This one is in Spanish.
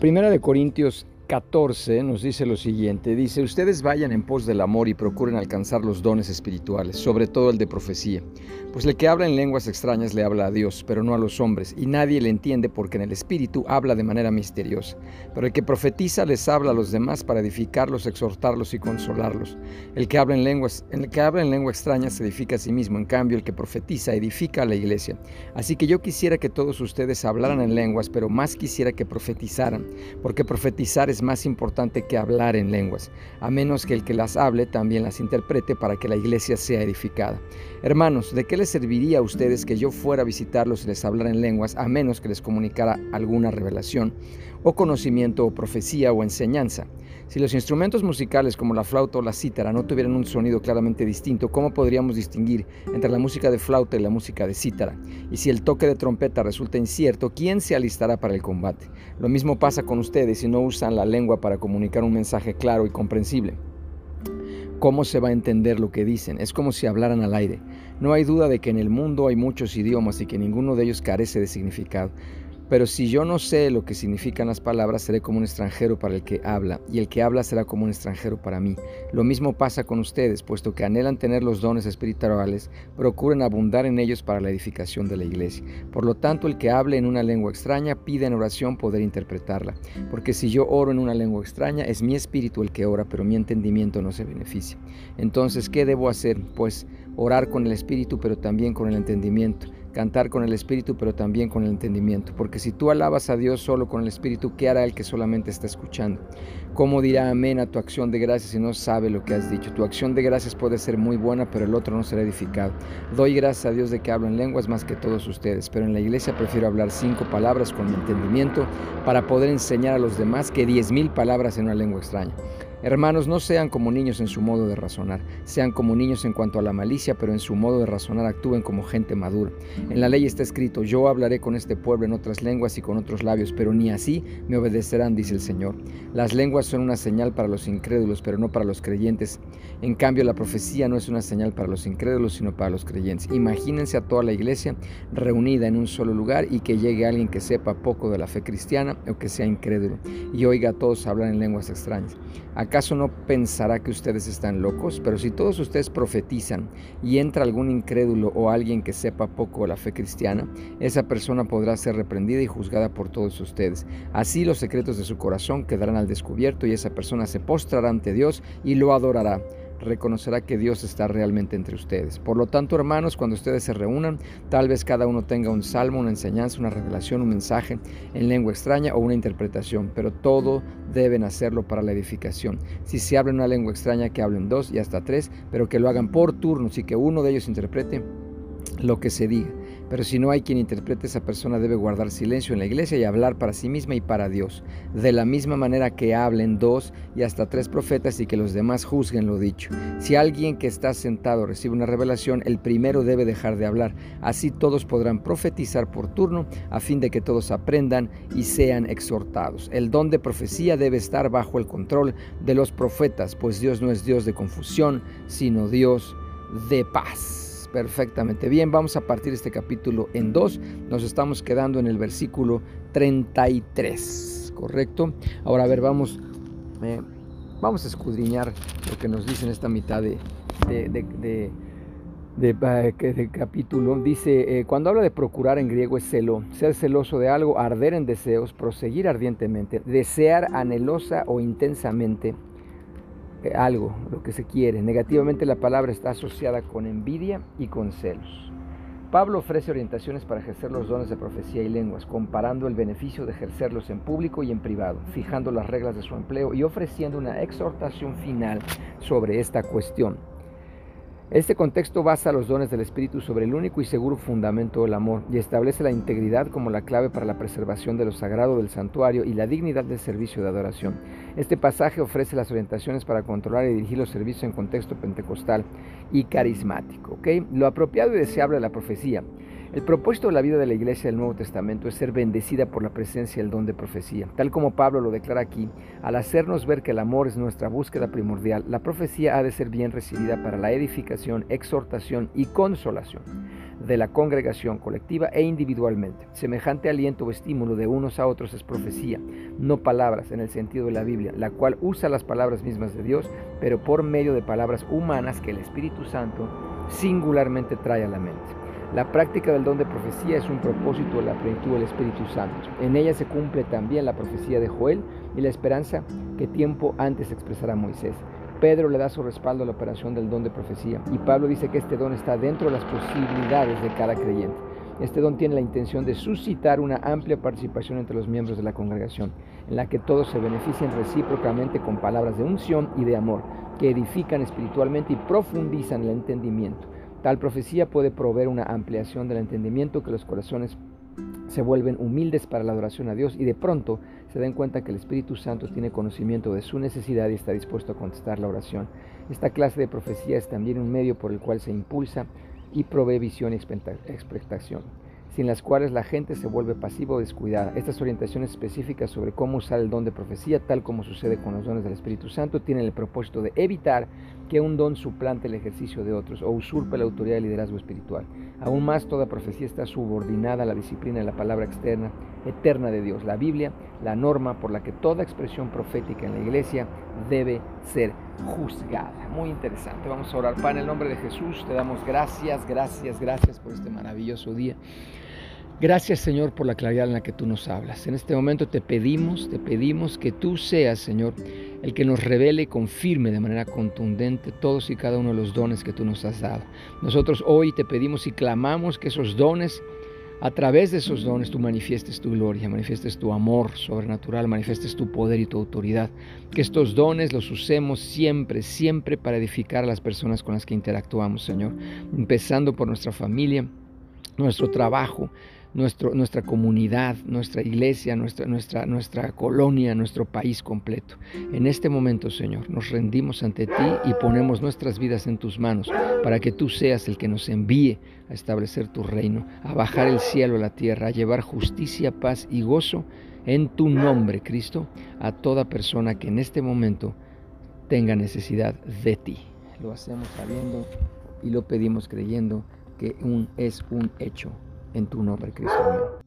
Primera de Corintios 14 nos dice lo siguiente, dice, ustedes vayan en pos del amor y procuren alcanzar los dones espirituales, sobre todo el de profecía, pues el que habla en lenguas extrañas le habla a Dios, pero no a los hombres, y nadie le entiende porque en el espíritu habla de manera misteriosa, pero el que profetiza les habla a los demás para edificarlos, exhortarlos y consolarlos. El que habla en lenguas, el que habla en lengua extraña se edifica a sí mismo, en cambio el que profetiza edifica a la iglesia. Así que yo quisiera que todos ustedes hablaran en lenguas, pero más quisiera que profetizaran, porque profetizar es más importante que hablar en lenguas, a menos que el que las hable también las interprete para que la iglesia sea edificada. Hermanos, ¿de qué les serviría a ustedes que yo fuera a visitarlos y les hablara en lenguas, a menos que les comunicara alguna revelación, o conocimiento, o profecía, o enseñanza? Si los instrumentos musicales como la flauta o la cítara no tuvieran un sonido claramente distinto, ¿cómo podríamos distinguir entre la música de flauta y la música de cítara? Y si el toque de trompeta resulta incierto, ¿quién se alistará para el combate? Lo mismo pasa con ustedes si no usan la lengua para comunicar un mensaje claro y comprensible. ¿Cómo se va a entender lo que dicen? Es como si hablaran al aire. No hay duda de que en el mundo hay muchos idiomas y que ninguno de ellos carece de significado. Pero si yo no sé lo que significan las palabras, seré como un extranjero para el que habla, y el que habla será como un extranjero para mí. Lo mismo pasa con ustedes, puesto que anhelan tener los dones espirituales, procuren abundar en ellos para la edificación de la iglesia. Por lo tanto, el que hable en una lengua extraña, pide en oración poder interpretarla. Porque si yo oro en una lengua extraña, es mi espíritu el que ora, pero mi entendimiento no se beneficia. Entonces, ¿qué debo hacer? Pues orar con el espíritu, pero también con el entendimiento cantar con el espíritu, pero también con el entendimiento. Porque si tú alabas a Dios solo con el espíritu, ¿qué hará el que solamente está escuchando? ¿Cómo dirá amén a tu acción de gracias si no sabe lo que has dicho? Tu acción de gracias puede ser muy buena, pero el otro no será edificado. Doy gracias a Dios de que hablo en lenguas más que todos ustedes, pero en la iglesia prefiero hablar cinco palabras con mi entendimiento para poder enseñar a los demás que diez mil palabras en una lengua extraña. Hermanos, no sean como niños en su modo de razonar, sean como niños en cuanto a la malicia, pero en su modo de razonar actúen como gente madura. En la ley está escrito, yo hablaré con este pueblo en otras lenguas y con otros labios, pero ni así me obedecerán, dice el Señor. Las lenguas son una señal para los incrédulos, pero no para los creyentes. En cambio, la profecía no es una señal para los incrédulos, sino para los creyentes. Imagínense a toda la iglesia reunida en un solo lugar y que llegue alguien que sepa poco de la fe cristiana o que sea incrédulo y oiga a todos hablar en lenguas extrañas. ¿Acaso no pensará que ustedes están locos? Pero si todos ustedes profetizan y entra algún incrédulo o alguien que sepa poco de la fe cristiana, esa persona podrá ser reprendida y juzgada por todos ustedes. Así los secretos de su corazón quedarán al descubierto y esa persona se postrará ante Dios y lo adorará reconocerá que Dios está realmente entre ustedes. Por lo tanto, hermanos, cuando ustedes se reúnan, tal vez cada uno tenga un salmo, una enseñanza, una revelación, un mensaje en lengua extraña o una interpretación, pero todo deben hacerlo para la edificación. Si se habla una lengua extraña, que hablen dos y hasta tres, pero que lo hagan por turnos y que uno de ellos interprete lo que se diga. Pero si no hay quien interprete, esa persona debe guardar silencio en la iglesia y hablar para sí misma y para Dios. De la misma manera que hablen dos y hasta tres profetas y que los demás juzguen lo dicho. Si alguien que está sentado recibe una revelación, el primero debe dejar de hablar. Así todos podrán profetizar por turno a fin de que todos aprendan y sean exhortados. El don de profecía debe estar bajo el control de los profetas, pues Dios no es Dios de confusión, sino Dios de paz perfectamente bien. Vamos a partir este capítulo en dos. Nos estamos quedando en el versículo 33, ¿correcto? Ahora, a ver, vamos, eh, vamos a escudriñar lo que nos dice en esta mitad de, de, de, capítulo. Dice, eh, cuando habla de procurar en griego es celo, ser celoso de algo, arder en deseos, proseguir ardientemente, desear anhelosa o intensamente eh, algo, lo que se quiere. Negativamente la palabra está asociada con envidia y con celos. Pablo ofrece orientaciones para ejercer los dones de profecía y lenguas, comparando el beneficio de ejercerlos en público y en privado, fijando las reglas de su empleo y ofreciendo una exhortación final sobre esta cuestión. Este contexto basa los dones del Espíritu sobre el único y seguro fundamento del amor y establece la integridad como la clave para la preservación de lo sagrado del santuario y la dignidad del servicio de adoración. Este pasaje ofrece las orientaciones para controlar y dirigir los servicios en contexto pentecostal y carismático. Lo apropiado y deseable de la profecía El propósito de la vida de la iglesia del Nuevo Testamento es ser bendecida por la presencia del don de profecía. Tal como Pablo lo declara aquí, al hacernos ver que el amor es nuestra búsqueda primordial, la profecía ha de ser bien recibida para la edificación, exhortación y consolación de la congregación colectiva e individualmente. Semejante aliento o estímulo de unos a otros es profecía, no palabras en el sentido de la Biblia, la cual usa las palabras mismas de Dios, pero por medio de palabras humanas que el Espíritu Santo singularmente trae a la mente. La práctica del don de profecía es un propósito de la plenitud del Espíritu Santo. En ella se cumple también la profecía de Joel y la esperanza que tiempo antes expresará Moisés. Pedro le da su respaldo a la operación del don de profecía y Pablo dice que este don está dentro de las posibilidades de cada creyente. Este don tiene la intención de suscitar una amplia participación entre los miembros de la congregación, en la que todos se benefician recíprocamente con palabras de unción y de amor, que edifican espiritualmente y profundizan el entendimiento. Tal profecía puede proveer una ampliación del entendimiento que los corazones se vuelven humildes para la adoración a Dios y de pronto se den cuenta que el Espíritu Santo tiene conocimiento de su necesidad y está dispuesto a contestar la oración. Esta clase de profecía es también un medio por el cual se impulsa y provee visión y expectación sin las cuales la gente se vuelve pasiva o descuidada. Estas orientaciones específicas sobre cómo usar el don de profecía, tal como sucede con los dones del Espíritu Santo, tienen el propósito de evitar que un don suplante el ejercicio de otros o usurpe la autoridad de liderazgo espiritual. Aún más, toda profecía está subordinada a la disciplina de la palabra externa, eterna de Dios, la Biblia, la norma por la que toda expresión profética en la iglesia debe ser juzgada. Muy interesante. Vamos a orar. Padre, en el nombre de Jesús, te damos gracias, gracias, gracias por este maravilloso día. Gracias Señor por la claridad en la que tú nos hablas. En este momento te pedimos, te pedimos que tú seas Señor el que nos revele y confirme de manera contundente todos y cada uno de los dones que tú nos has dado. Nosotros hoy te pedimos y clamamos que esos dones, a través de esos dones tú manifiestes tu gloria, manifiestes tu amor sobrenatural, manifiestes tu poder y tu autoridad. Que estos dones los usemos siempre, siempre para edificar a las personas con las que interactuamos, Señor. Empezando por nuestra familia, nuestro trabajo, nuestra comunidad, nuestra iglesia, nuestra, nuestra, nuestra colonia, nuestro país completo. En este momento, Señor, nos rendimos ante ti y ponemos nuestras vidas en tus manos para que tú seas el que nos envíe a establecer tu reino, a bajar el cielo a la tierra, a llevar justicia, paz y gozo en tu nombre, Cristo, a toda persona que en este momento tenga necesidad de ti. Lo hacemos sabiendo y lo pedimos creyendo que un, es un hecho en tu nombre, Cristo.